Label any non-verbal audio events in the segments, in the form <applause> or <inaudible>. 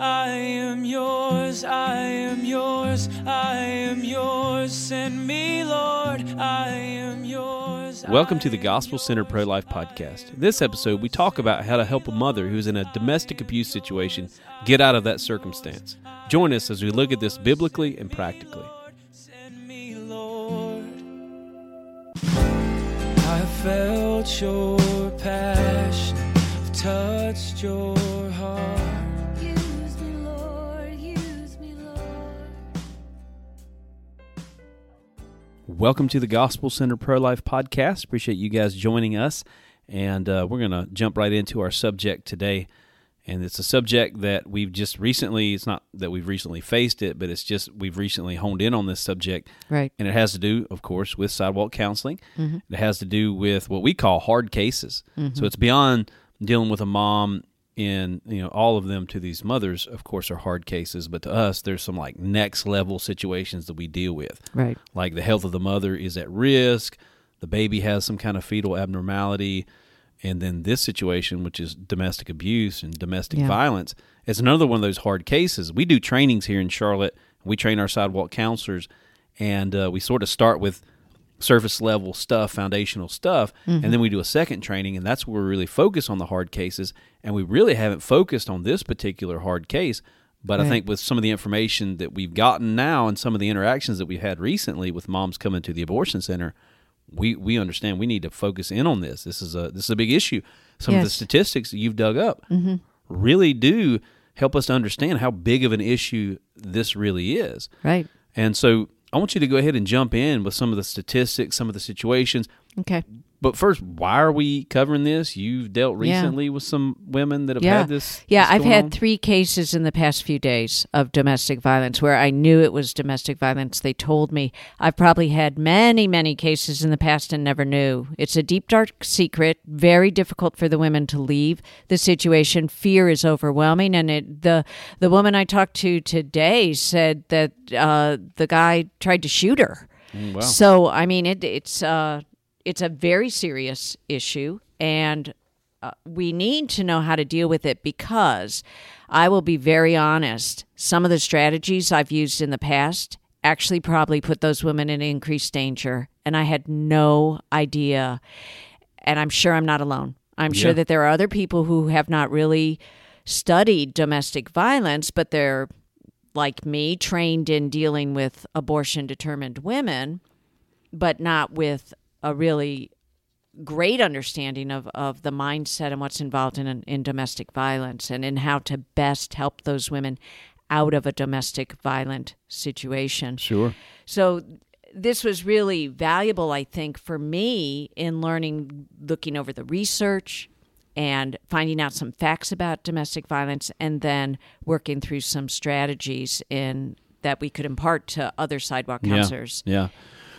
I am yours, I am yours, I am yours. Send me, Lord, I am yours. Welcome to the Gospel Center Pro Life Podcast. This episode, we talk about how to help a mother who's in a domestic abuse situation get out of that circumstance. Join us as we look at this biblically and practically. Send me, Lord. I felt your passion, touched your heart. Welcome to the Gospel Center Pro Life Podcast. Appreciate you guys joining us. And uh, we're going to jump right into our subject today. And it's a subject that we've just recently, it's not that we've recently faced it, but it's just we've recently honed in on this subject. Right. And it has to do, of course, with sidewalk counseling. It has to do with what we call hard cases. So it's beyond dealing with a mom in, you know, all of them to these mothers, of course, are hard cases. But to us, there's some like next level situations that we deal with. Right. Like the health of the mother is at risk, the baby has some kind of fetal abnormality. And then this situation, which is domestic abuse and domestic Yeah. violence, is another one of those hard cases. We do trainings here in Charlotte. We train our sidewalk counselors, and uh, we sort of start with surface level stuff, foundational stuff, and mm-hmm. then we do a second training, and that's where we really focus on the hard cases. And we really haven't focused on this particular hard case. But I think with some of the information that we've gotten now and some of the interactions that we've had recently with moms coming to the abortion center, we we understand we need to focus in on this. This is a this is a big issue. Some of the statistics that you've dug up mm-hmm. really do help us to understand how big of an issue this really is. Right. And so I want you to go ahead and jump in with some of the statistics, some of the situations. Okay. But first, why are we covering this? You've dealt Yeah. recently with some women that have Yeah. had this. Yeah, I've had on? three cases in the past few days of domestic violence where I knew it was domestic violence. They told me. I've probably had many, many cases in the past and never knew. It's a deep, dark secret, very difficult for the women to leave the situation. Fear is overwhelming. And it, the, the woman I talked to today said that uh, the guy tried to shoot her. Mm, wow. So I mean, it, it's uh, it's a very serious issue, and uh, we need to know how to deal with it because I will be very honest. Some of the strategies I've used in the past actually probably put those women in increased danger, and I had no idea. And I'm sure I'm not alone. I'm sure that there are other people who have not really studied domestic violence, but they're like me, trained in dealing with abortion determined women, but not with a really great understanding of, of the mindset and what's involved in, in domestic violence and in how to best help those women out of a domestic violent situation. Sure. So this was really valuable, I think, for me in learning, looking over the research and finding out some facts about domestic violence and then working through some strategies in that we could impart to other sidewalk counselors. Yeah.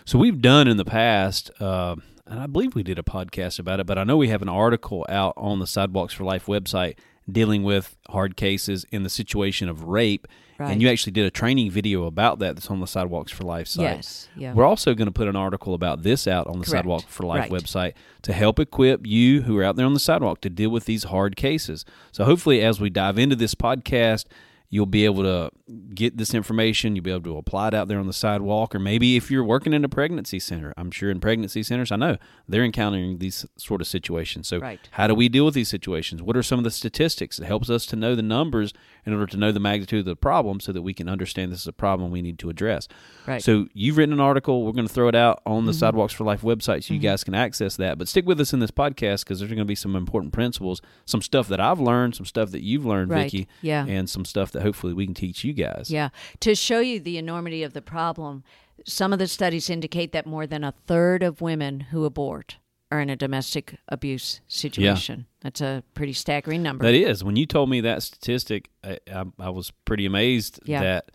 So we've done in the past, uh, and I believe we did a podcast about it, but I know we have an article out on the Cities for Life website dealing with hard cases in the situation of rape. Right. And you actually did a training video about that that's on the Cities for Life site. Yes, yeah. We're also going to put an article about this out on the Correct. Sidewalk for Life Right. website to help equip you who are out there on the sidewalk to deal with these hard cases. So hopefully, as we dive into this podcast, you'll be able to get this information. You'll be able to apply it out there on the sidewalk, or maybe if you're working in a pregnancy center, I'm sure in pregnancy centers, I know they're encountering these sort of situations. So, Right. how do we deal with these situations? What are some of the statistics? It helps us to know the numbers in order to know the magnitude of the problem so that we can understand this is a problem we need to address. Right. So, you've written an article. We're going to throw it out on the mm-hmm. Cities for Life website so you mm-hmm. guys can access that. But stick with us in this podcast because there's going to be some important principles, some stuff that I've learned, some stuff that you've learned, Right. Vicki, Yeah. and some stuff that hopefully we can teach you guys. Yeah. To show you the enormity of the problem, some of the studies indicate that more than a third of women who abort are in a domestic abuse situation. Yeah. That's a pretty staggering number. That is. When you told me that statistic, I, I, I was pretty amazed Yeah. that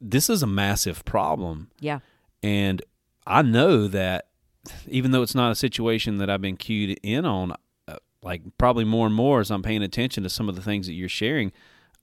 this is a massive problem. yeah. And I know that even though it's not a situation that I've been cued in on, uh, like probably more and more as I'm paying attention to some of the things that you're sharing,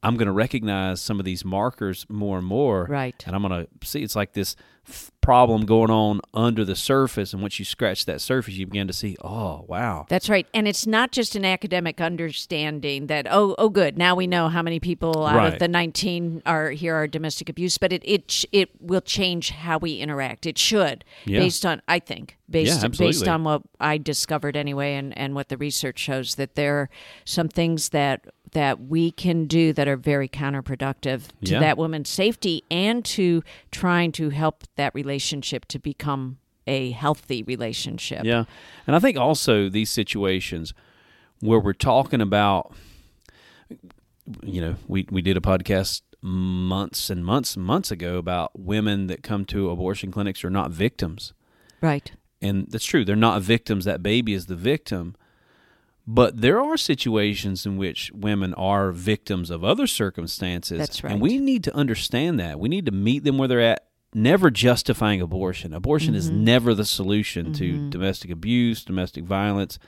I'm going to recognize some of these markers more and more. Right. And I'm going to see it's like this f- problem going on under the surface. And once you scratch that surface, you begin to see, oh, wow. That's right. And it's not just an academic understanding that, oh, oh, good, now we know how many people out Right. of the 19 are here are domestic abuse, but it, it, sh- it will change how we interact. It should, Yeah. based on, I think, based, Yeah, based on what I discovered anyway and, and what the research shows, that there are some things that that we can do that are very counterproductive to Yeah. that woman's safety and to trying to help that relationship to become a healthy relationship. Yeah. And I think also these situations where we're talking about, you know, we, we did a podcast months and months and months ago about women that come to abortion clinics are not victims. Right. And that's true. They're not victims. That baby is the victim. But there are situations in which women are victims of other circumstances. That's right. And we need to understand that. We need to meet them where they're at, never justifying abortion. Abortion is Mm-hmm. never the solution to domestic abuse, domestic violence,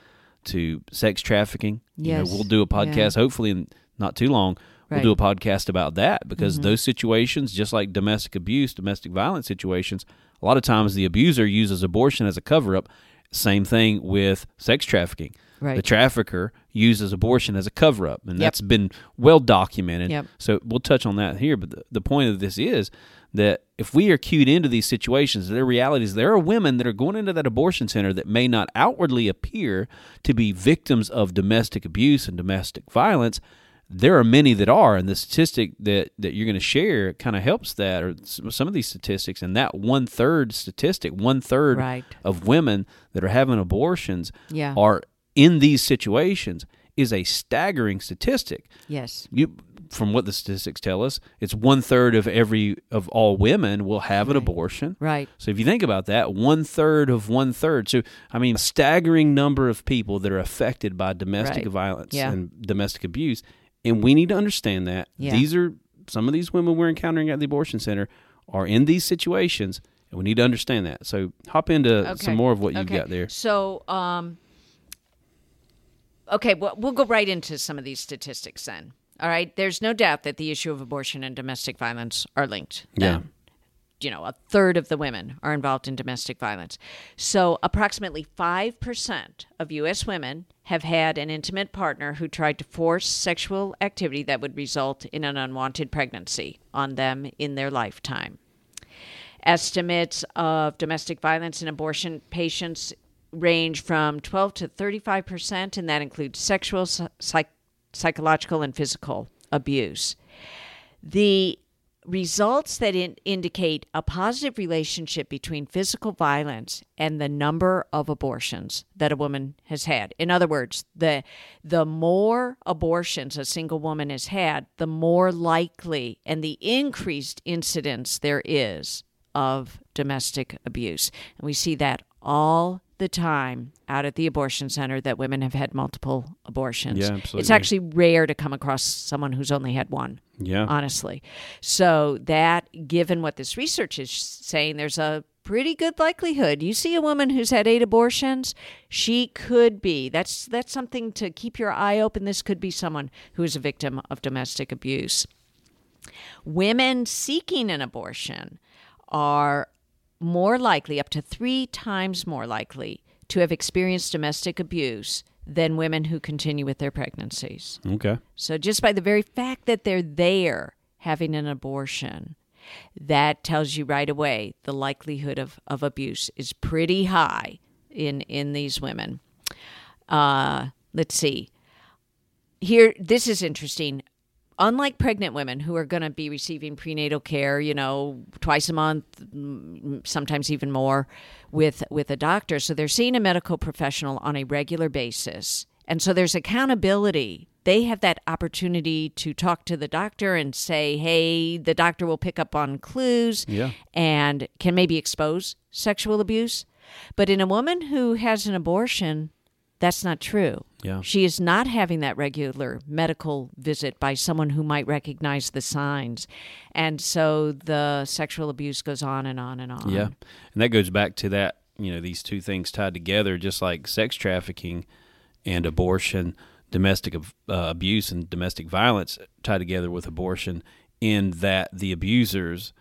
to sex trafficking. You know, we'll do a podcast, hopefully in not too long. Right. We'll do a podcast about that because those situations, just like domestic abuse, domestic violence situations, a lot of times the abuser uses abortion as a cover up. Same thing with sex trafficking. Right. The trafficker uses abortion as a cover up, and that's been well documented. Yep. So we'll touch on that here. But the, the point of this is that if we are cued into these situations, their reality is there are women that are going into that abortion center that may not outwardly appear to be victims of domestic abuse and domestic violence. There are many that are, and the statistic that, that you're going to share kind of helps that, or some of these statistics, and that one third statistic, one third Right. of women that are having abortions Yeah. are in these situations is a staggering statistic. Yes. You, from what the statistics tell us, it's one third of every of all women will have an abortion. Right. So if you think about that, one third of one third. So I mean, a staggering number of people that are affected by domestic Right. violence Yeah. and domestic abuse, and we need to understand that Yeah. these are some of these women we're encountering at the abortion center are in these situations, and we need to understand that. So hop into Okay. some more of what you've Okay. got there. So, um, okay, well, we'll go right into some of these statistics then. All right. There's no doubt that the issue of abortion and domestic violence are linked. Yeah. Then. You know, a third of the women are involved in domestic violence. So, approximately 5% of U.S. women have had an intimate partner who tried to force sexual activity that would result in an unwanted pregnancy on them in their lifetime. Estimates of domestic violence and abortion patients range from 12 to 35 percent, and that includes sexual, psych- psychological, and physical abuse. The results that in- indicate a positive relationship between physical violence and the number of abortions that a woman has had. In other words, the the more abortions a single woman has had, the more likely and the increased incidence there is of domestic abuse. And we see that all the time out at the abortion center that women have had multiple abortions. Yeah, absolutely. It's actually rare to come across someone who's only had one Yeah. honestly. So that, given what this research is saying, there's a pretty good likelihood. You see a woman who's had eight abortions, she could be. That's that's something to keep your eye open. This could be someone who is a victim of domestic abuse. Women seeking an abortion are more likely, up to three times more likely, to have experienced domestic abuse than women who continue with their pregnancies. Okay. So just by the very fact that they're there having an abortion, that tells you right away the likelihood of, of abuse is pretty high in in these women. Uh, let's see. Here, this is interesting. Unlike pregnant women who are going to be receiving prenatal care, you know, twice a month, mm, sometimes even more, with with a doctor, so they're seeing a medical professional on a regular basis, and so there's accountability. They have that opportunity to talk to the doctor and say, "Hey, the doctor will pick up on clues Yeah. and can maybe expose sexual abuse." But in a woman who has an abortion, that's not true. Yeah. She is not having that regular medical visit by someone who might recognize the signs. And so the sexual abuse goes on and on and on. Yeah. And that goes back to that, you know, these two things tied together, just like sex trafficking and abortion. domestic uh, abuse and domestic violence tied together with abortion in that the abusers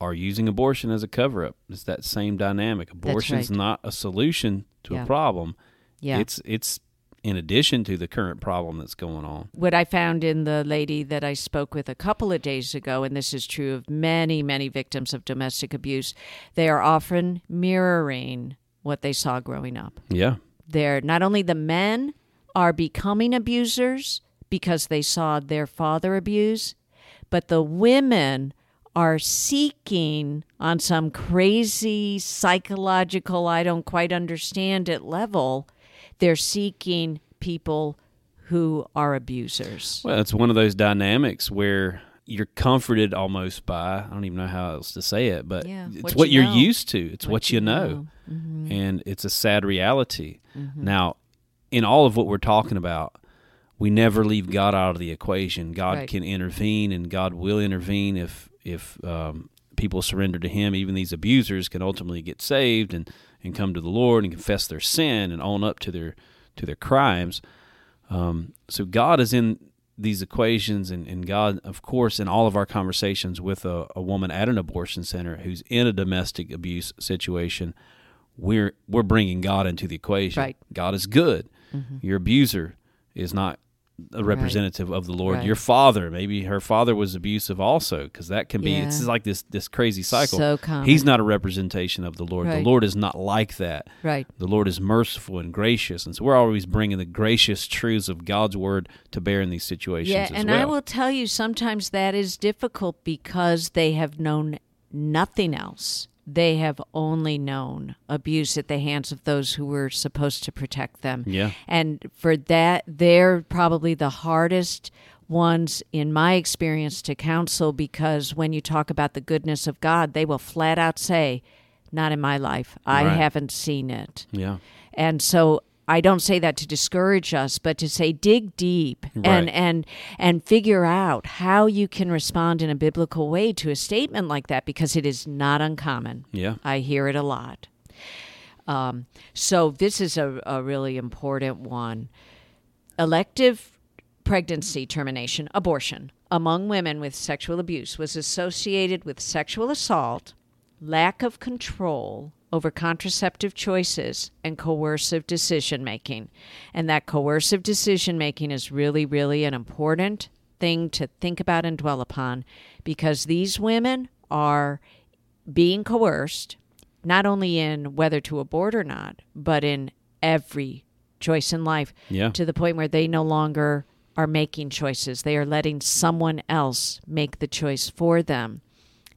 are using abortion as a cover up. It's that same dynamic. Abortion's right. not a solution to Yeah. a problem. Yeah. It's it's in addition to the current problem that's going on. what I found in the lady that I spoke with a couple of days ago, and this is true of many, many victims of domestic abuse, they are often mirroring what they saw growing up. Yeah. They're not only the men are becoming abusers because they saw their father abuse, but the women are seeking on some crazy psychological, I don't quite understand it level, they're seeking people who are abusers. Well, it's one of those dynamics where you're comforted almost by I don't even know how else to say it, but Yeah, it's what what, you you're know. used to. It's what, What you you know, know. Mm-hmm. and it's a sad reality. Now, in all of what we're talking about, we never leave God out of the equation. God Right. can intervene, and God will intervene if if um, people surrender to Him. Even these abusers can ultimately get saved and and come to the Lord and confess their sin and own up to their to their crimes. Um, so God is in these equations, and, and God, of course, in all of our conversations with a, a woman at an abortion center who's in a domestic abuse situation, we're we're bringing God into the equation. Right. Mm-hmm. God is good. Your abuser is not a representative of the Lord. Right. Your father, maybe her father was abusive also, because that can be. It's Yeah. like this this crazy cycle. So common. He's not a representation of the Lord. Right. The Lord is not like that. Right. The Lord is merciful and gracious, and so we're always bringing the gracious truths of God's word to bear in these situations. Yeah, and well. I will tell you sometimes that is difficult because they have known nothing else. They have only known abuse at the hands of those who were supposed to protect them. Yeah. And for that, they're probably the hardest ones in my experience to counsel because when you talk about the goodness of God, they will flat out say, Not in my life. I Right. haven't seen it. Yeah. And so I don't say that to discourage us, but to say dig deep and and and figure out how you can respond in a biblical way to a statement like that because it is not uncommon. Yeah. I hear it a lot. Um, so this is a, a really important one. Elective pregnancy termination, abortion, among women with sexual abuse was associated with sexual assault, lack of control over contraceptive choices, and coercive decision making. And that coercive decision making is really, really an important thing to think about and dwell upon because these women are being coerced not only in whether to abort or not, but in every choice in life Yeah. to the point where they no longer are making choices. They are letting someone else make the choice for them.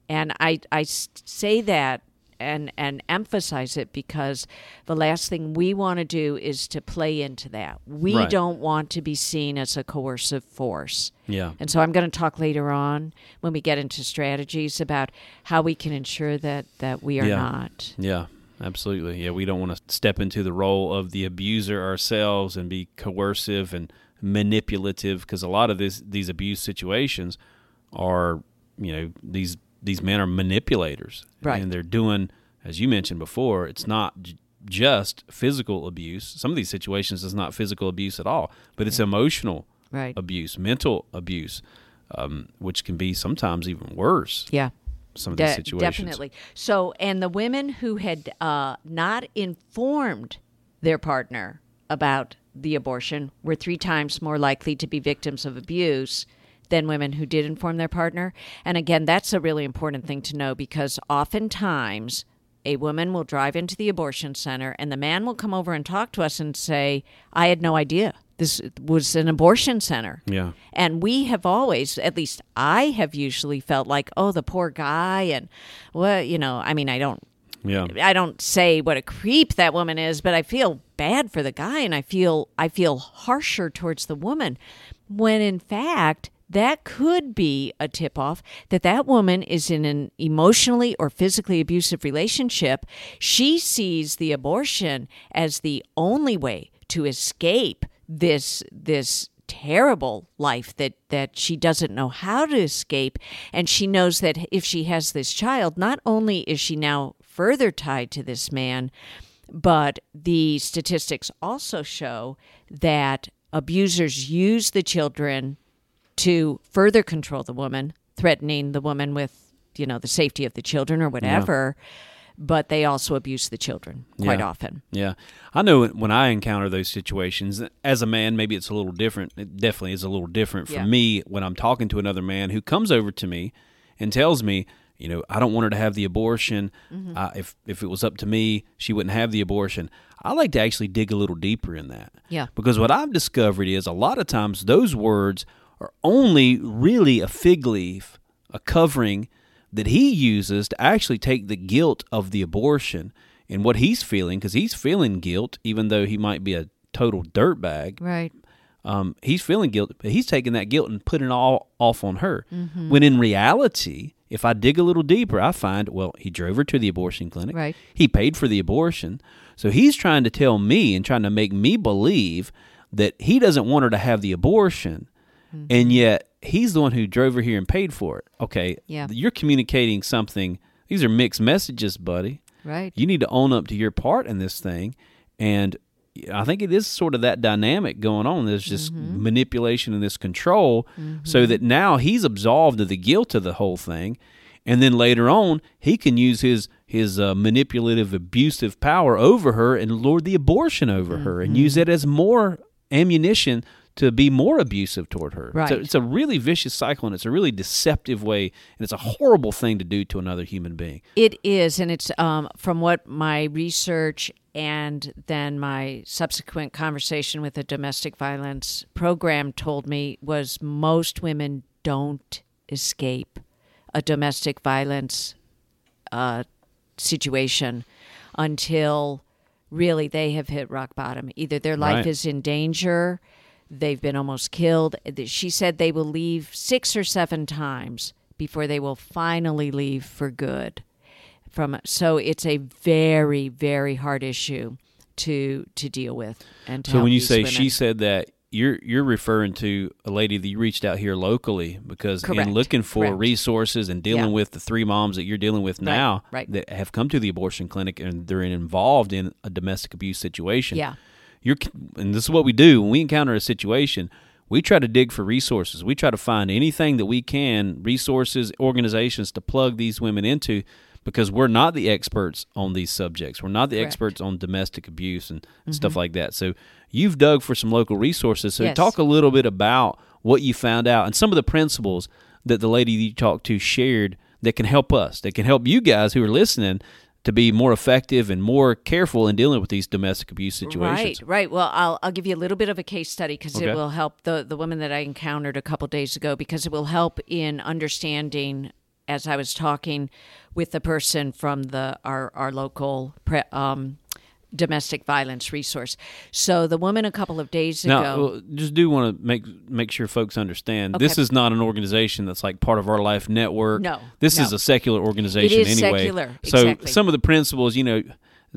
And I, I say that and, and emphasize it because the last thing we want to do is to play into that. We Right. don't want to be seen as a coercive force. Yeah. And so I'm going to talk later on when we get into strategies about how we can ensure that, that we are Yeah. not. Yeah, absolutely. Yeah, we don't want to step into the role of the abuser ourselves and be coercive and manipulative because a lot of this these abuse situations are, you know, these these men are manipulators, Right. And they're doing, as you mentioned before, it's not j- just physical abuse. Some of these situations is not physical abuse at all, but it's emotional Right. abuse, mental abuse, um, which can be sometimes even worse. Yeah. Some of these situations, Definitely. So, and the women who had uh, not informed their partner about the abortion were three times more likely to be victims of abuse than women who did inform their partner. And again, that's a really important thing to know because oftentimes a woman will drive into the abortion center and the man will come over and talk to us and say, I had no idea this was an abortion center. Yeah. And we have always, at least I have usually felt like, oh, the poor guy, and well, you know. I mean, I don't, Yeah. I don't say what a creep that woman is, but I feel bad for the guy, and I feel, I feel harsher towards the woman, when in fact that could be a tip off that that woman is in an emotionally or physically abusive relationship. She sees the abortion as the only way to escape this this terrible life that that she doesn't know how to escape and she knows that if she has this child not only is she now further tied to this man but the statistics also show that abusers use the children to further control the woman, threatening the woman with, you know, the safety of the children or whatever. But they also abuse the children quite Yeah. often. Yeah, I know when I encounter those situations as a man, maybe it's a little different. It definitely is a little different for Yeah. me when I'm talking to another man who comes over to me and tells me, you know, I don't want her to have the abortion. Mm-hmm. Uh, if if it was up to me, she wouldn't have the abortion. I like to actually dig a little deeper in that. Yeah. Because what I've discovered is a lot of times those words are only really a fig leaf, a covering that he uses to actually take the guilt of the abortion and what he's feeling, because he's feeling guilt, even though he might be a total dirtbag. Right. Um, he's feeling guilt, but he's taking that guilt and putting it all off on her. When in reality, if I dig a little deeper, I find, well, he drove her to the abortion clinic. Right. He paid for the abortion. So he's trying to tell me and trying to make me believe that he doesn't want her to have the abortion. And yet he's the one who drove her here and paid for it. Okay. Yeah. You're communicating something. These are mixed messages, buddy. Right. You need to own up to your part in this thing. And I think it is sort of that dynamic going on. There's just Mm-hmm. manipulation and this control, so that now he's absolved of the guilt of the whole thing. And then later on, he can use his his uh, manipulative, abusive power over her and lord the abortion over her, and use Mm-hmm. it as more ammunition to be more abusive toward her. So Right. it's a really vicious cycle, and it's a really deceptive way, and it's a horrible thing to do to another human being. It is, and it's um, from what my research and then my subsequent conversation with a domestic violence program told me was most women don't escape a domestic violence uh, situation until really they have hit rock bottom. Either their life Right. is in danger, they've been almost killed. She said they will leave six or seven times before they will finally leave for good. From so it's a very very hard issue to to deal with and to So when you say women. she said that, you're you're referring to a lady that you reached out here locally because Correct. in looking for Correct. resources and dealing Yeah. with the three moms that you're dealing with now right. that have come to the abortion clinic and they're involved in a domestic abuse situation. Yeah. You're and this is what we do when we encounter a situation. We try to dig for resources. We try to find anything that we can, resources, organizations to plug these women into because we're not the experts on these subjects. We're not the Correct. experts on domestic abuse and mm-hmm. stuff like that. So you've dug for some local resources. So Yes. talk a little bit about what you found out and some of the principles that the lady you talked to shared that can help us, that can help you guys who are listening to be more effective and more careful in dealing with these domestic abuse situations. Right, right. Well, I'll I'll give you a little bit of a case study because Okay. it will help the the woman that I encountered a couple days ago because it will help in understanding as I was talking with the person from the our our local pre, um, domestic violence resource. So the woman a couple of days ago. Now, well, just do want to make make sure folks understand this is not an organization that's like part of our life network. No, this no. is a secular organization It is anyway. secular, So exactly. some of the principles, you know,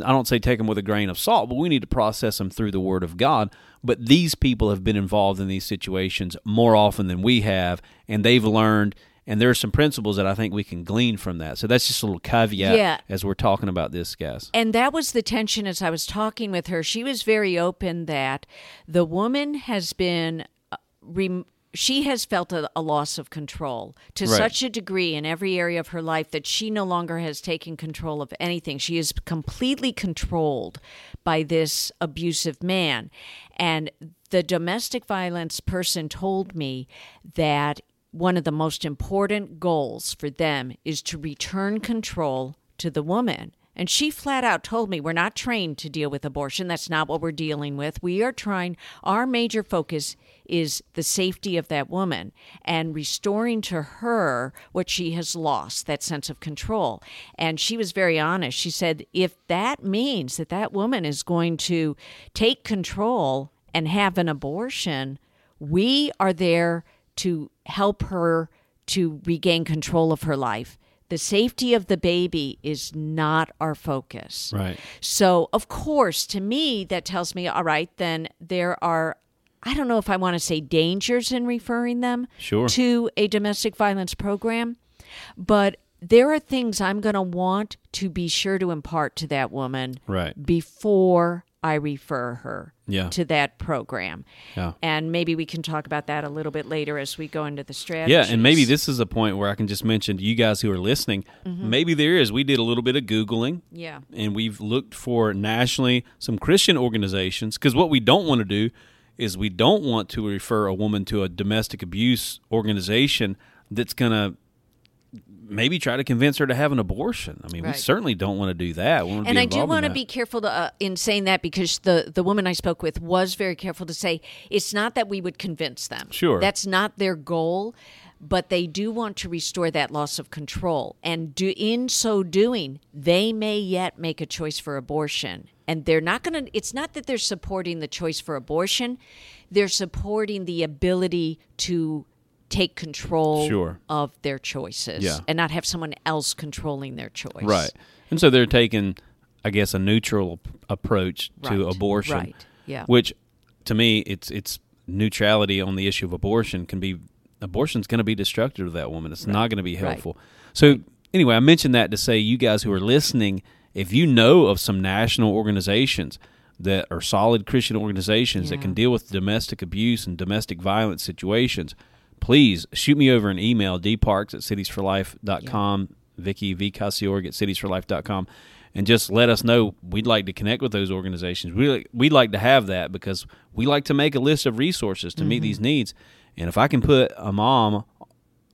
I don't say take them with a grain of salt, but we need to process them through the Word of God. But these people have been involved in these situations more often than we have, and they've learned. And there are some principles that I think we can glean from that. So that's just a little caveat Yeah. as we're talking about this, guys. And that was the tension as I was talking with her. She was very open that the woman has been, uh, rem- she has felt a, a loss of control to Right. such a degree in every area of her life that she no longer has taken control of anything. She is completely controlled by this abusive man. And the domestic violence person told me that one of the most important goals for them is to return control to the woman. And she flat out told me, We're not trained to deal with abortion. That's not what we're dealing with. We are trying, our major focus is the safety of that woman and restoring to her what she has lost, that sense of control. And she was very honest. She said, If that means that that woman is going to take control and have an abortion, we are there to help her to regain control of her life. The safety of the baby is not our focus. Right. So, of course, to me, that tells me, all right, then there are, I don't know if I want to say dangers in referring them Sure. to a domestic violence program, but there are things I'm going to want to be sure to impart to that woman Right. before I refer her Yeah. to that program. Yeah. And maybe we can talk about that a little bit later as we go into the strategy. Yeah, and maybe this is a point where I can just mention to you guys who are listening, Mm-hmm. maybe there is. We did a little bit of Googling. Yeah. and we've looked for nationally some Christian organizations because what we don't want to do is we don't want to refer a woman to a domestic abuse organization that's going to maybe try to convince her to have an abortion. I mean, we certainly don't want to do that. We want to and I do want to be careful to, uh, in saying that because the the woman I spoke with was very careful to say it's not that we would convince them. Sure. that's not their goal, but they do want to restore that loss of control, and do in so doing, they may yet make a choice for abortion, and they're not going to. It's not that they're supporting the choice for abortion; they're supporting the ability to take control Sure. of their choices Yeah. and not have someone else controlling their choice. Right. And so they're taking, I guess, a neutral ap- approach to abortion. Right. Yeah. Which, to me, it's it's neutrality on the issue of abortion can be abortion's going to be destructive to that woman. It's not going to be Right. helpful. So anyway, I mentioned that to say you guys who are listening, if you know of some national organizations that are solid Christian organizations that can deal with domestic abuse and domestic violence situations, please shoot me over an email, dparks at citiesforlife.com, Vicky V. At citiesforlife.com, and just let us know. We'd like to connect with those organizations. We, we'd like to have that because we like to make a list of resources to meet mm-hmm. these needs. And if I can put a mom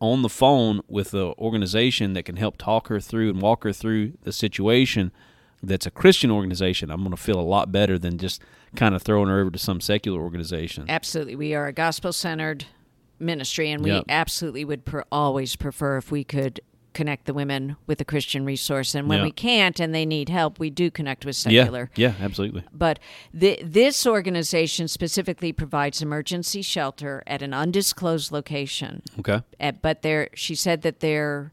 on the phone with the organization that can help talk her through and walk her through the situation that's a Christian organization, I'm going to feel a lot better than just kind of throwing her over to some secular organization. Absolutely. We are a gospel centered ministry, and we Yep. absolutely would per- always prefer if we could connect the women with a Christian resource. And when Yeah. we can't and they need help, we do connect with Yeah, secular. yeah, absolutely. But th- this organization specifically provides emergency shelter at an undisclosed location. Okay. Uh, but their she said that their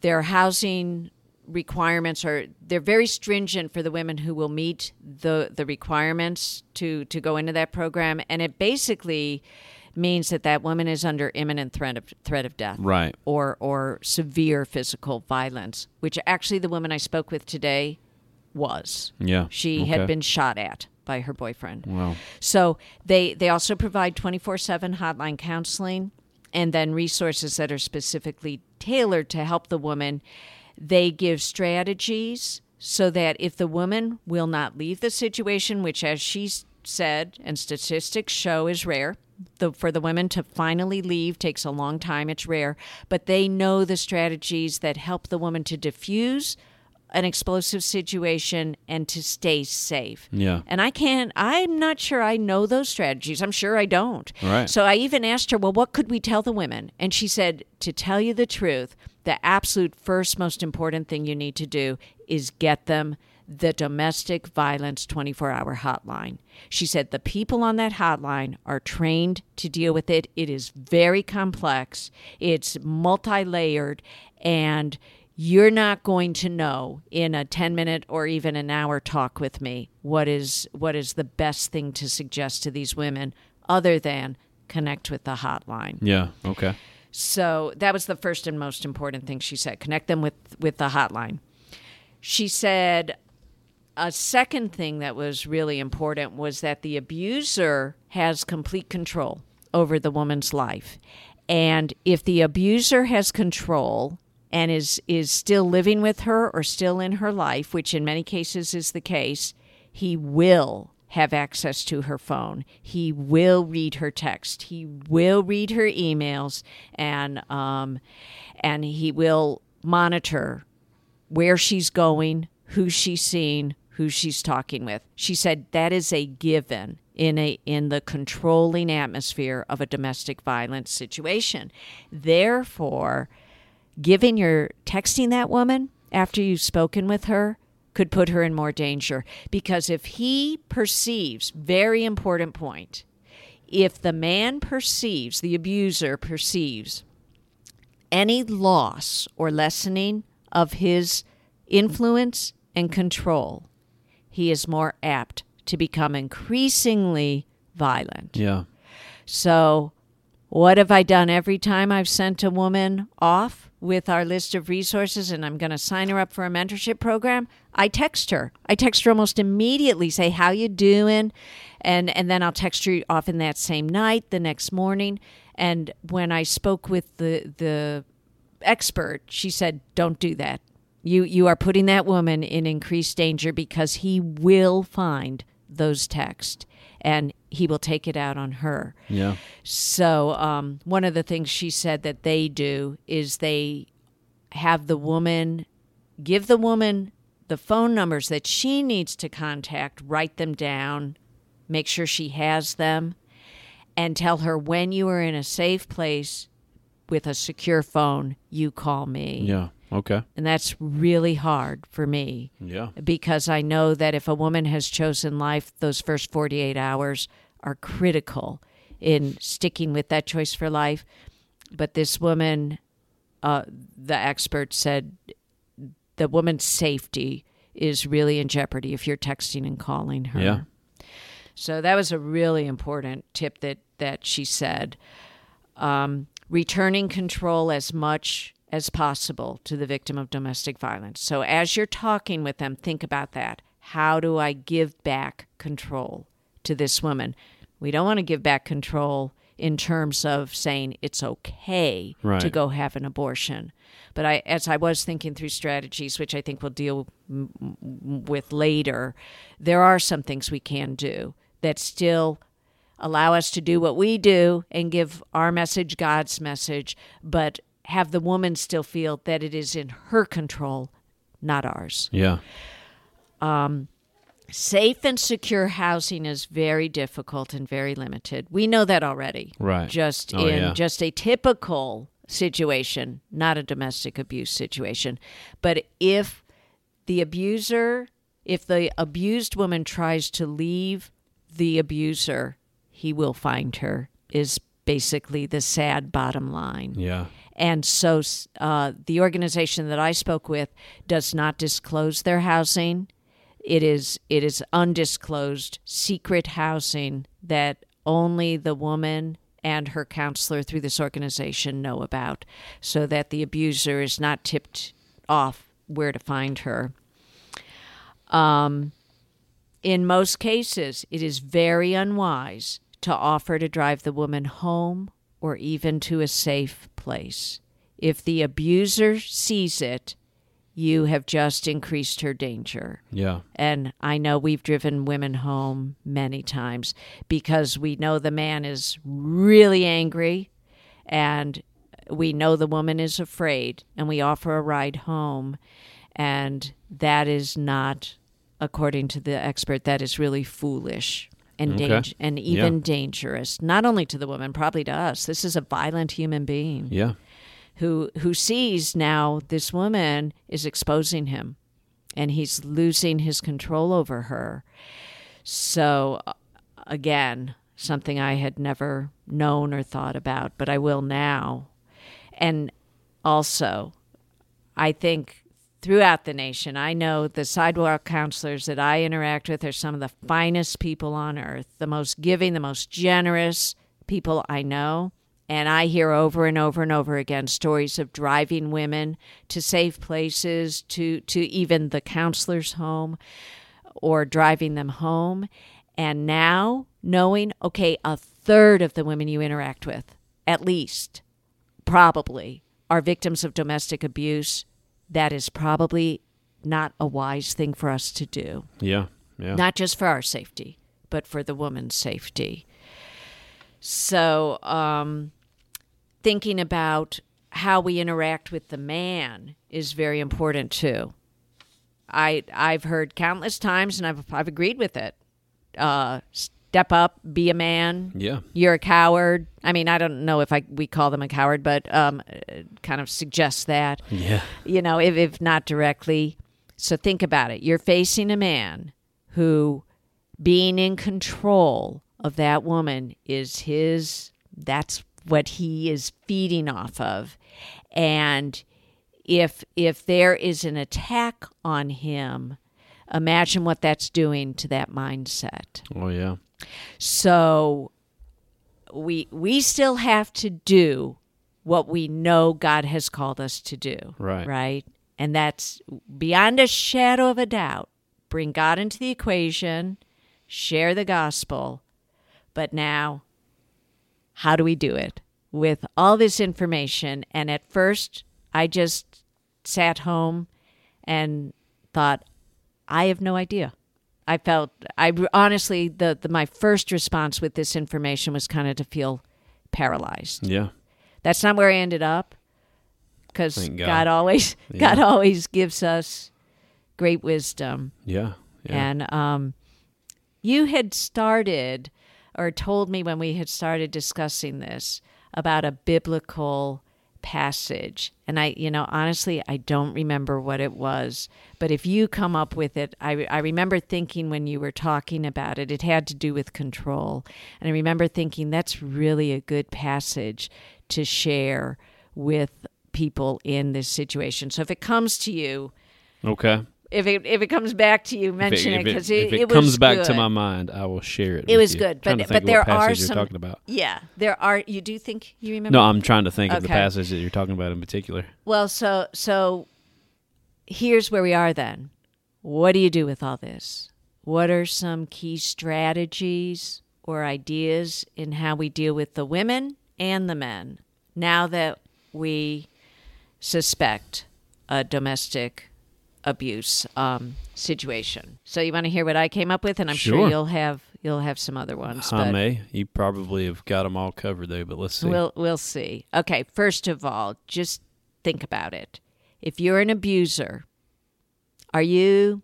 their housing requirements are they're very stringent for the women who will meet the the requirements to to go into that program and it basically means that that woman is under imminent threat of threat of death Right. or or severe physical violence which actually the woman I spoke with today was Yeah. she Okay. had been shot at by her boyfriend Wow. so they they also provide 24/7 hotline counseling and then resources that are specifically tailored to help the woman. They give strategies so that if the woman will not leave the situation, which as she said and statistics show is rare, the, for the women to finally leave takes a long time, it's rare, but they know the strategies that help the woman to diffuse an explosive situation and to stay safe. Yeah. And I can't, I'm not sure I know those strategies. I'm sure I don't. Right. So I even asked her, well, what could we tell the women? And she said, to tell you the truth, the absolute first most important thing you need to do is get them the domestic violence 24 hour hotline. She said the people on that hotline are trained to deal with it. It is very complex, it's multi layered, and you're not going to know in a 10 minute or even an hour talk with me what is what is the best thing to suggest to these women other than connect with the hotline. Yeah. Okay. So that was the first and most important thing she said. Connect them with with the hotline. She said a second thing that was really important was that the abuser has complete control over the woman's life. And if the abuser has control and is is still living with her or still in her life, which in many cases is the case, he will have access to her phone. He will read her text. He will read her emails, and um, and he will monitor where she's going, who she's seeing, who she's talking with. She said that is a given in a in the controlling atmosphere of a domestic violence situation. Therefore, giving your texting that woman after you've spoken with her could put her in more danger because if he perceives very important point if the man perceives the abuser perceives any loss or lessening of his influence and control he is more apt to become increasingly violent Yeah. so What have I done every time I've sent a woman off with our list of resources and I'm going to sign her up for a mentorship program? I text her. I text her almost immediately, say, How you doing? And, and then I'll text her often that same night, the next morning. And when I spoke with the, the expert, she said, Don't do that. You, you are putting that woman in increased danger because he will find those texts and he will take it out on her. Yeah. So, um, one of the things she said that they do is they have the woman give the woman the phone numbers that she needs to contact, write them down, make sure she has them, and tell her when you are in a safe place with a secure phone, you call me. Yeah. Okay. And that's really hard for me Yeah. because I know that if a woman has chosen life, those first 48 hours are critical in sticking with that choice for life. But this woman, uh, the expert said, the woman's safety is really in jeopardy if you're texting and calling her. Yeah. So that was a really important tip that that she said. Um, returning control as much as possible to the victim of domestic violence. So as you're talking with them, think about that. How do I give back control to this woman? We don't want to give back control in terms of saying it's okay to go have an abortion. But I, as I was thinking through strategies, which I think we'll deal with later, there are some things we can do that still allow us to do what we do and give our message God's message, but have the woman still feel that it is in her control, not ours. Yeah. Um, safe and secure housing is very difficult and very limited. We know that already. Right. Just Oh, in yeah. just a typical situation, not a domestic abuse situation. But if the abuser, if the abused woman tries to leave the abuser, he will find her, is basically the sad bottom line. Yeah. And so uh, the organization that I spoke with does not disclose their housing. It is it is undisclosed secret housing that only the woman and her counselor through this organization know about, so that the abuser is not tipped off where to find her. Um, in most cases, it is very unwise to offer to drive the woman home or even to a safe place. If the abuser sees it, you have just increased her danger. Yeah. And I know we've driven women home many times because we know the man is really angry and we know the woman is afraid and we offer a ride home. And that is not, according to the expert, that is really foolish and, Okay. dang- and even Yeah. dangerous, not only to the woman, probably to us. This is a violent human being Yeah. who who sees now this woman is exposing him and he's losing his control over her so uh, again something i had never known or thought about but i will now and also i think throughout the nation i know the sidewalk counselors that i interact with are some of the finest people on earth the most giving the most generous people i know and I hear over and over and over again stories of driving women to safe places, to, to even the counselor's home, or driving them home. And now knowing, okay, a third of the women you interact with, at least, probably, are victims of domestic abuse, that is probably not a wise thing for us to do Yeah. Yeah. not just for our safety, but for the woman's safety. So, um, thinking about how we interact with the man is very important too. I I've heard countless times, and I've I've agreed with it. Uh, step up, be a man. yeah. You're a coward. I mean, I don't know if I we call them a coward, but um, kind of suggests that Yeah. you know, if, if not directly. So think about it. You're facing a man who being in control of that woman is his, that's what he is feeding off of. And if if there is an attack on him, imagine what that's doing to that mindset. Oh yeah. So we we still have to do what we know God has called us to do. Right. Right? And that's beyond a shadow of a doubt. Bring God into the equation, share the gospel. But now how do we do it with all this information? And at first, I just sat home and thought, I have no idea. I felt, I honestly, the, the my first response with this information was kind of to feel paralyzed. Yeah. That's not where I ended up, because God. God. always, Yeah. God always gives us great wisdom. Yeah. Yeah. And um, you had started or told me when we had started discussing this about a biblical passage. And I, you know, honestly, I don't remember what it was. But if you come up with it, I, I remember thinking when you were talking about it, it had to do with control. And I remember thinking that's really a good passage to share with people in this situation. So if it comes to you, okay. If it if it comes back to you, If mention it if because if it, it, was comes back to my mind, I will share it. It with was you. good, but but there are some. you're talking about. Yeah, there are. You do think you remember? No, I'm trying to think of the passage that you're talking about in particular. Well, so so here's where we are then. What do you do with all this? What are some key strategies or ideas in how we deal with the women and the men now that we suspect a domestic abuse um, situation? So you want to hear what I came up with, and I'm sure, Sure. you'll have you'll have some other ones. I may. You probably have got them all covered though, but let's see. We'll we'll see. Okay, first of all, just think about it. If you're an abuser, are you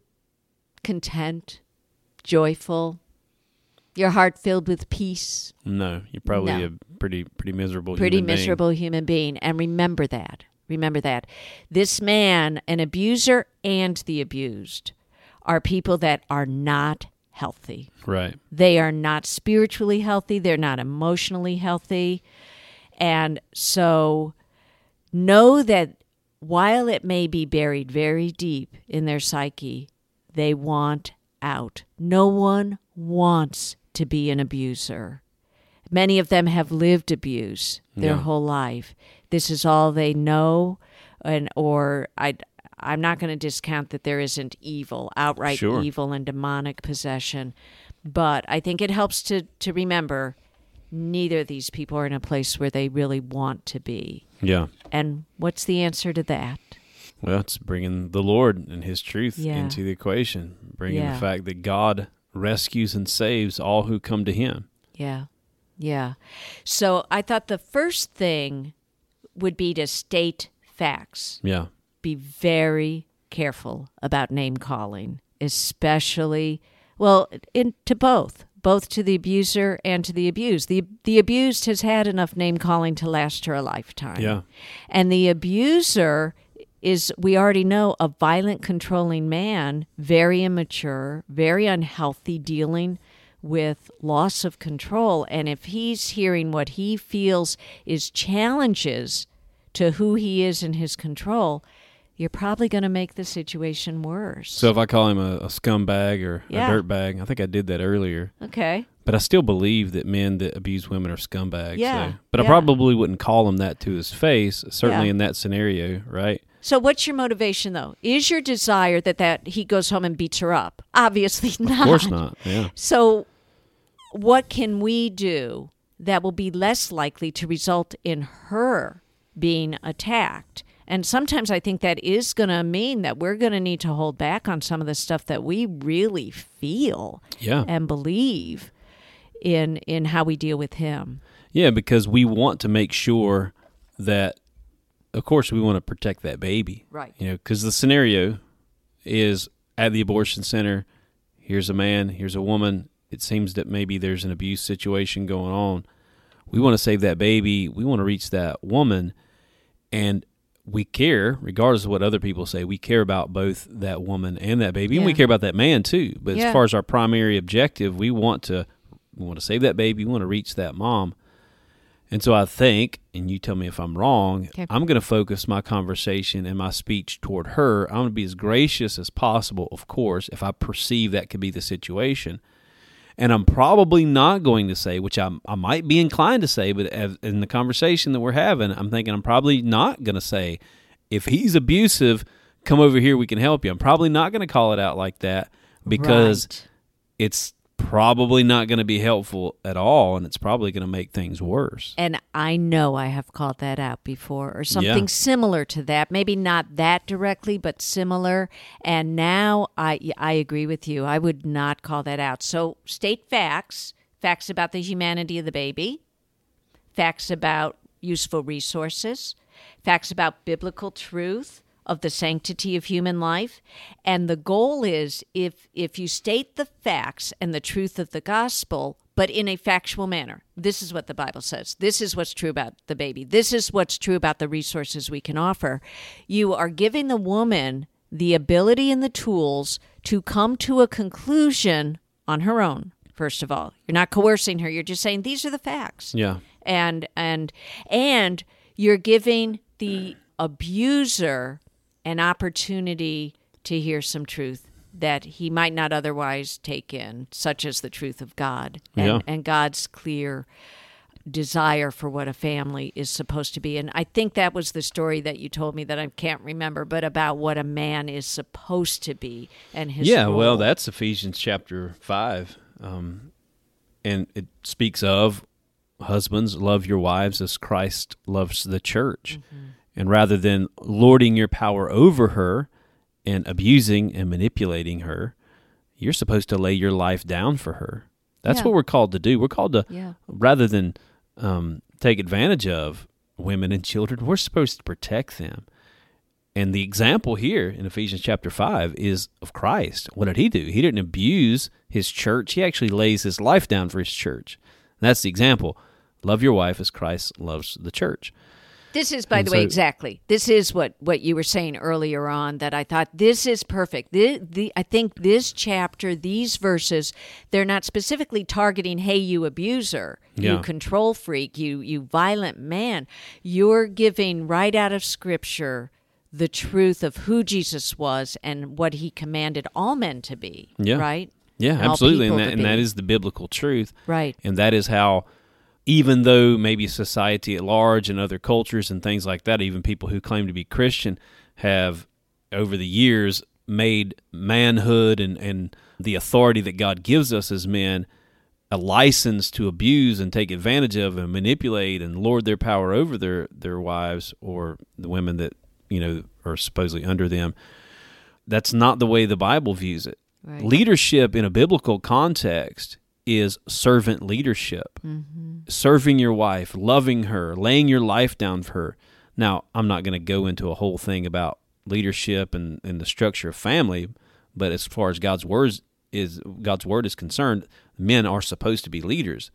content, joyful, your heart filled with peace, no, you're probably No. a pretty pretty miserable. pretty human being. miserable human being? And remember that. Remember that. This man, an abuser and the abused, are people that are not healthy. Right. They are not spiritually healthy. They're not emotionally healthy. And so know that while it may be buried very deep in their psyche, they want out. No one wants to be an abuser. Many of them have lived abuse their Yeah. whole life. This is all they know and or I I'm not going to discount that there isn't evil, outright Sure. evil and demonic possession, but I think it helps to to remember neither of these people are in a place where they really want to be. Yeah. And what's the answer to that? Well, it's bringing the Lord and His truth Yeah. into the equation, bringing Yeah. the fact that God rescues and saves all who come to Him. Yeah. Yeah. So I thought the first thing would be to state facts. Yeah. Be very careful about name calling, especially well, in to both, both to the abuser and to the abused. The the abused has had enough name calling to last her a lifetime. Yeah. And the abuser is, we already know, a violent, controlling man, very immature, very unhealthy, dealing with loss of control. And if he's hearing what he feels is challenges to who he is in his control, you're probably going to make the situation worse. So if I call him a, a scumbag or Yeah. a dirtbag, I think I did that earlier. okay. But I still believe that men that abuse women are scumbags. Yeah, So. But I probably wouldn't call him that to his face, certainly Yeah. in that scenario, right? So what's your motivation though? Is your desire that that he goes home and beats her up? Obviously <laughs> not. Of course not. Yeah. So, what can we do that will be less likely to result in her being attacked? And sometimes I think that is going to mean that we're going to need to hold back on some of the stuff that we really feel Yeah. and believe in in how we deal with him. Yeah, because we want to make sure that, of course, we want to protect that baby. Right. You know, because the scenario is at the abortion center. Here's a man. Here's a woman. It seems that maybe there's an abuse situation going on. We want to save that baby. We want to reach that woman, and we care, regardless of what other people say. We care about both that woman and that baby, and we care about that man too. But Yeah. as far as our primary objective, we want to we want to save that baby. We want to reach that mom. And so I think, and you tell me if I'm wrong, Okay. I'm going to focus my conversation and my speech toward her. I'm going to be as gracious as possible, of course, if I perceive that could be the situation. And I'm probably not going to say, which I, I might be inclined to say, but as, in the conversation that we're having, I'm thinking I'm probably not going to say, if he's abusive, come over here, we can help you. I'm probably not going to call it out like that because Right. it's probably not going to be helpful at all and it's probably going to make things worse. And I know I have called that out before, or something Yeah. similar to that. Maybe not that directly, but similar. And now I I agree with you. I would not call that out. So state facts, facts about the humanity of the baby, facts about useful resources, facts about biblical truth of the sanctity of human life. And the goal is if if you state the facts and the truth of the gospel but in a factual manner. This is what the bible says. This is what's true about the baby. This is what's true about the resources we can offer. You are giving the woman the ability and the tools to come to a conclusion on her own first of all. You're not coercing her. You're just saying these are the facts. Yeah. and and and you're giving the abuser an opportunity to hear some truth that he might not otherwise take in such as the truth of God and, Yeah. and God's clear desire for what a family is supposed to be and I think that was the story that you told me that I can't remember but about what a man is supposed to be and his yeah, well, that's Ephesians chapter 5. Um, and it speaks of husbands, love your wives as Christ loves the church. Mm-hmm. And rather than lording your power over her and abusing and manipulating her, you're supposed to lay your life down for her. That's Yeah. what we're called to do. We're called to, Yeah. rather than um, take advantage of women and children, we're supposed to protect them. And the example here in Ephesians chapter 5 is of Christ. What did he do? He didn't abuse his church. He actually lays his life down for his church. And that's the example. Love your wife as Christ loves the church. This is, by And the way, exactly. This is what what you were saying earlier on. That I thought this is perfect. The, the I think this chapter, these verses, they're not specifically targeting, "Hey, you abuser, you control freak, you you violent man." You're giving right out of Scripture the truth of who Jesus was and what He commanded all men to be. Yeah. Right. Yeah, And absolutely. And that, and that is the biblical truth. Right. And that is how, even though maybe society at large and other cultures and things like that, even people who claim to be Christian, have over the years made manhood and, and the authority that God gives us as men a license to abuse and take advantage of and manipulate and lord their power over their, their wives or the women that, you know, are supposedly under them. That's not the way the Bible views it. Right. Leadership in a biblical context is servant leadership. Mm-hmm. Serving your wife, loving her, laying your life down for her. Now, I'm not going to go into a whole thing about leadership and, and the structure of family, but as far as God's words is God's word is concerned, men are supposed to be leaders,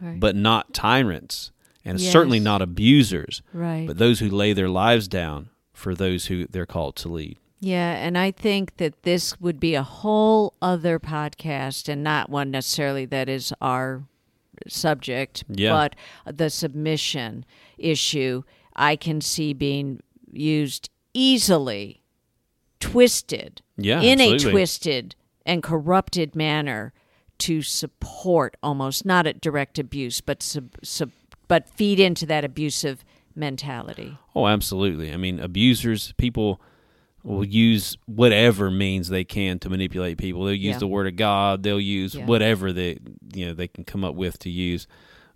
Right. but not tyrants, and certainly not abusers, Right. but those who lay their lives down for those who they're called to lead. Yeah, and I think that this would be a whole other podcast and not one necessarily that is our subject, Yeah. but the submission issue I can see being used easily, twisted, Yeah, in a twisted and corrupted manner to support almost not a direct abuse, but sub, sub, but feed into that abusive mentality. Oh, absolutely. I mean, abusers, people will use whatever means they can to manipulate people. They'll use Yeah. the word of God. They'll use Yeah. whatever they you know they can come up with to use.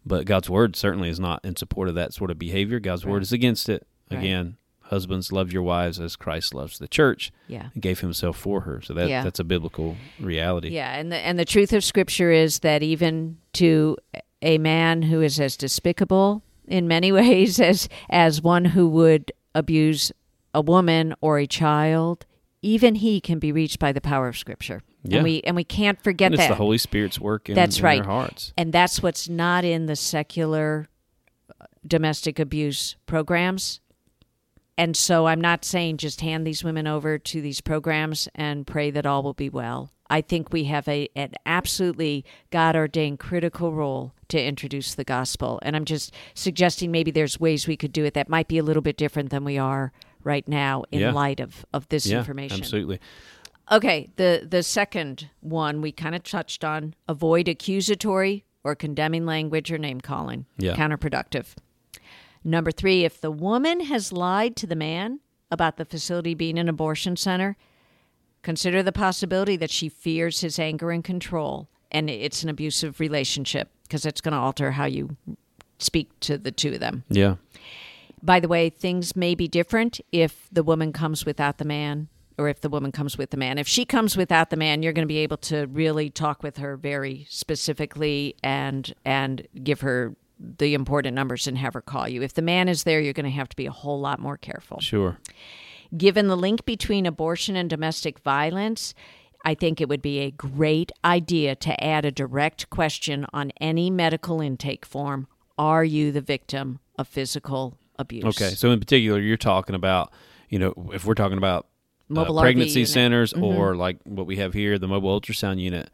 But God's word certainly is not in support of that sort of behavior. God's Right. word is against it. Right. Again, husbands love your wives as Christ loves the church Yeah. and gave himself for her. So that Yeah. that's a biblical reality. Yeah, and the and the truth of Scripture is that even to a man who is as despicable in many <laughs> ways as as one who would abuse a woman or a child, even he can be reached by the power of Scripture. Yeah. And we and we can't forget And it's that. the Holy Spirit's work in, That's in right. their hearts. and that's what's not in the secular uh, domestic abuse programs. And so I'm not saying just hand these women over to these programs and pray that all will be well. I think we have a an absolutely God ordained critical role to introduce the gospel. And I'm just suggesting maybe there's ways we could do it that might be a little bit different than we are right now in Yeah. light of, of this yeah, information. absolutely. Okay, the the second one we kind of touched on: avoid accusatory or condemning language or name calling. Yeah. counterproductive. Number three: if the woman has lied to the man about the facility being an abortion center, consider the possibility that she fears his anger and control, and it's an abusive relationship because it's going to alter how you speak to the two of them. Yeah. By the way, things may be different if the woman comes without the man or if the woman comes with the man. If she comes without the man, you're going to be able to really talk with her very specifically and and give her the important numbers and have her call you. If the man is there, you're going to have to be a whole lot more careful. Sure. Given the link between abortion and domestic violence, I think it would be a great idea to add a direct question on any medical intake form Are you the victim of physical abuse? Okay. So in particular, you're talking about, you know, if we're talking about uh, Mobile RV pregnancy unit. Mm-hmm. centers or like what we have here, the mobile ultrasound unit,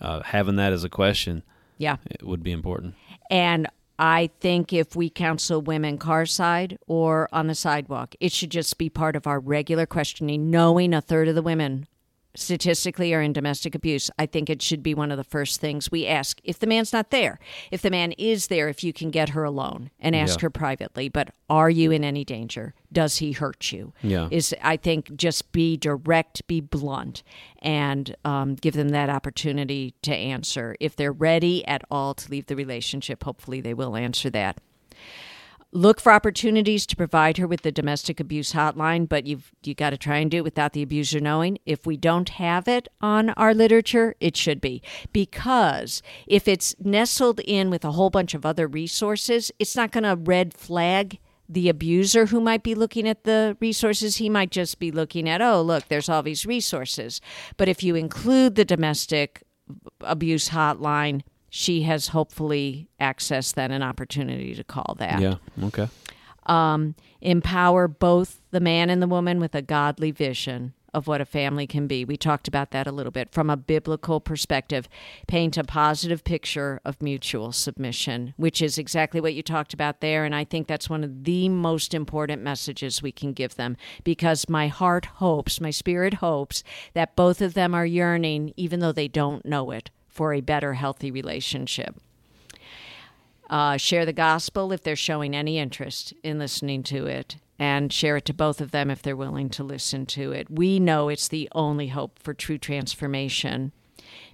uh, having that as a question Yeah. it would be important. And I think if we counsel women car side or on the sidewalk, it should just be part of our regular questioning, knowing a third of the women statistically are in domestic abuse. I think it should be one of the first things we ask. If the man's not there, if the man is there, if you can get her alone and ask Yeah. her privately, but are you in any danger? Does he hurt you? Yeah. Is I think just be direct, be blunt, and um, give them that opportunity to answer. If they're ready at all to leave the relationship, hopefully they will answer that. Look for opportunities to provide her with the domestic abuse hotline, but you've you got to try and do it without the abuser knowing. If we don't have it on our literature, it should be because if it's nestled in with a whole bunch of other resources, it's not going to red flag the abuser who might be looking at the resources, he might just be looking at, oh, look, there's all these resources. But if you include the domestic abuse hotline, she has hopefully accessed then an opportunity to call that. Yeah. Okay. Um, empower both the man and the woman with a godly vision of what a family can be. We talked about that a little bit from a biblical perspective. Paint a positive picture of mutual submission, which is exactly what you talked about there. And I think that's one of the most important messages we can give them because my heart hopes, my spirit hopes that both of them are yearning, even though they don't know it, for a better, healthy relationship. Uh, share the gospel if they're showing any interest in listening to it, and share it to both of them if they're willing to listen to it. We know it's the only hope for true transformation.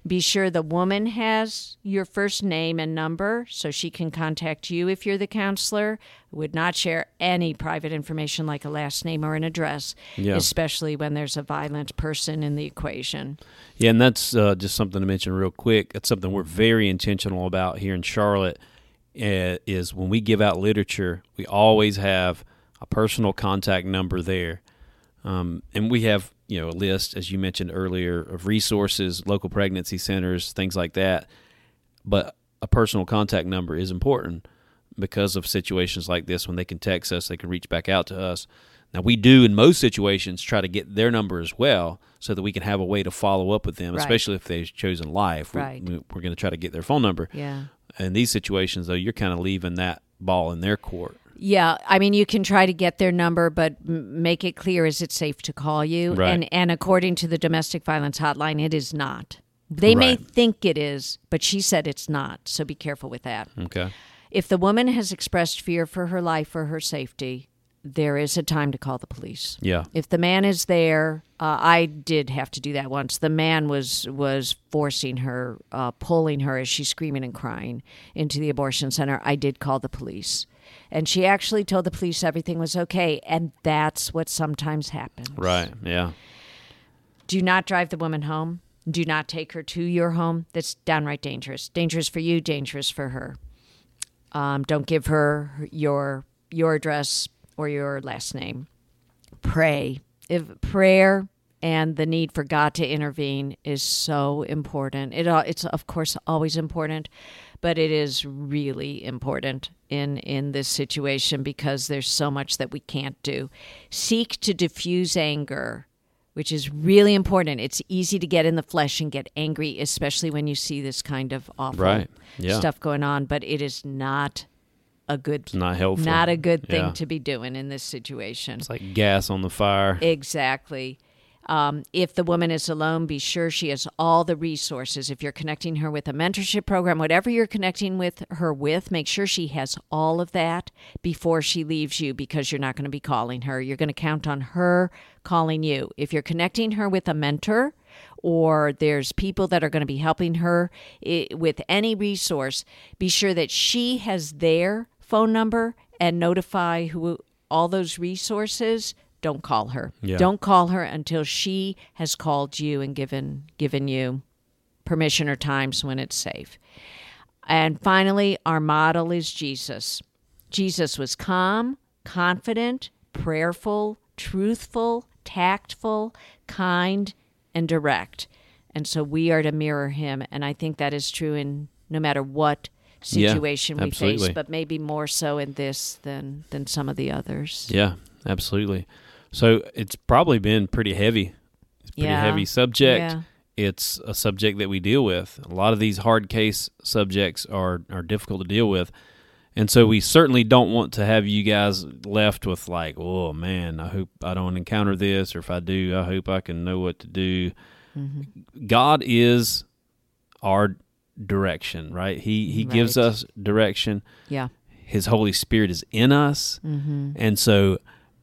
Be sure the woman has your first name and number so she can contact you if you're the counselor. Would not share any private information like a last name or an address, Yeah. especially when there's a violent person in the equation. Yeah, and that's uh, just something to mention real quick. That's something we're very intentional about here in Charlotte. Uh, is when we give out literature, we always have a personal contact number there, um, and we have you know a list, as you mentioned earlier, of resources, local pregnancy centers, things like that. But a personal contact number is important because of situations like this when they can text us, they can reach back out to us. Now we do in most situations try to get their number as well, so that we can have a way to follow up with them, Right. especially if they've chosen life. Right. We, we're going to try to get their phone number. Yeah. In these situations, though, you're kind of leaving that ball in their court. Yeah, I mean, you can try to get their number, but m- make it clear: is it safe to call you? Right. And and according to the domestic violence hotline, it is not. They may think it is, but she said it's not. So be careful with that. Okay. If the woman has expressed fear for her life or her safety, there is a time to call the police. Yeah. If the man is there, uh, I did have to do that once. The man was was forcing her, uh, pulling her as she's screaming and crying into the abortion center. I did call the police, and she actually told the police everything was okay. And that's what sometimes happens. Right. Yeah. Do not drive the woman home. Do not take her to your home. That's downright dangerous. Dangerous for you. Dangerous for her. Um, don't give her your your address or your last name. Pray. If prayer and the need for God to intervene is so important. It it's of course always important, but it is really important in in this situation because there's so much that we can't do. Seek to diffuse anger which is really important. It's easy to get in the flesh and get angry, especially when you see this kind of awful Right. Yeah. stuff going on. But it is not a good, It's not helpful. not a good thing Yeah. to be doing in this situation. It's like gas on the fire. Exactly. Um, if the woman is alone, be sure she has all the resources. If you're connecting her with a mentorship program, whatever you're connecting with her with, make sure she has all of that before she leaves you because you're not going to be calling her. You're going to count on her calling you. If you're connecting her with a mentor, or there's people that are going to be helping her with any resource, be sure that she has their phone number and notify who all those resources. Don't call her. Yeah. Don't call her until she has called you and given given you permission or times when it's safe. And finally, our model is Jesus. Jesus was calm, confident, prayerful, truthful, tactful, kind, and direct. And so we are to mirror him. And I think that is true in no matter what Yeah, situation we absolutely. face, but maybe more so in this than than some of the others. Yeah, absolutely. So it's probably been pretty heavy. It's a pretty Yeah. heavy subject. Yeah. It's a subject that we deal with. A lot of these hard case subjects are are difficult to deal with. And so we certainly don't want to have you guys left with like, oh man, I hope I don't encounter this, or if I do, I hope I can know what to do. Mm-hmm. God is our direction, right? He He gives us direction. Yeah. His Holy Spirit is in us. Mm-hmm. And so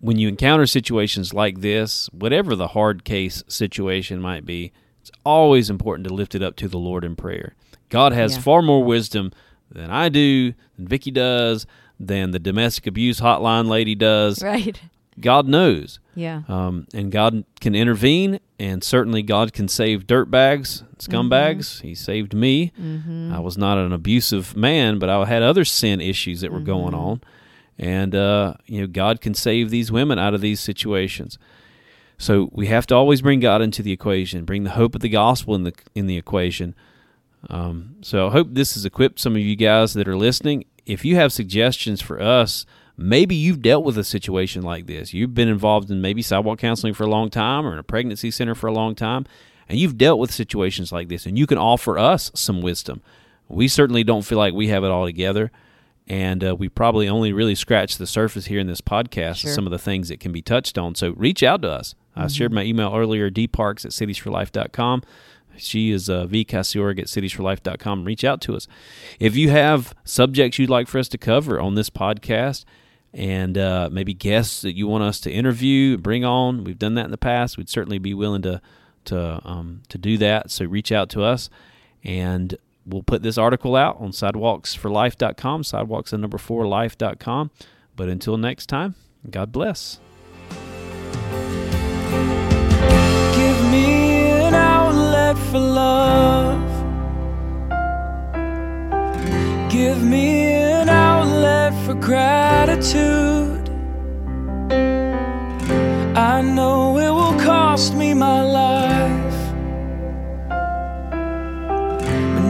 when you encounter situations like this, whatever the hard case situation might be, it's always important to lift it up to the Lord in prayer. God has Yeah. far more wisdom than I do, than Vicky does, than the domestic abuse hotline lady does. Right. God knows. Yeah. Um, and God can intervene, and certainly God can save dirtbags, scumbags. Mm-hmm. He saved me. Mm-hmm. I was not an abusive man, but I had other sin issues that were going mm-hmm. on, and uh, you know God can save these women out of these situations. So we have to always bring God into the equation, bring the hope of the gospel in the in the equation. Um, so I hope this has equipped some of you guys that are listening. If you have suggestions for us, maybe you've dealt with a situation like this. You've been involved in maybe sidewalk counseling for a long time or in a pregnancy center for a long time, and you've dealt with situations like this, and you can offer us some wisdom. We certainly don't feel like we have it all together, and uh, we probably only really scratched the surface here in this podcast Sure. of some of the things that can be touched on. So reach out to us. I shared my email earlier, dparks at citiesforlife.com. She is uh, vcassiorg at citiesforlife.com. Reach out to us. If you have subjects you'd like for us to cover on this podcast and uh, maybe guests that you want us to interview, and bring on, we've done that in the past. We'd certainly be willing to to um, to do that. So reach out to us, and we'll put this article out on sidewalksforlife.com, sidewalks and number four life.com. But until next time, God bless. Give me an outlet for love. Give me an outlet for gratitude. I know it will cost me my life.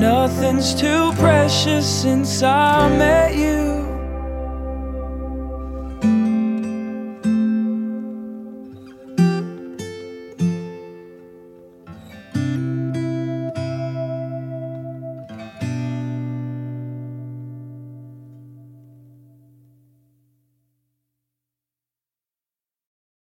Nothing's too precious since I met you.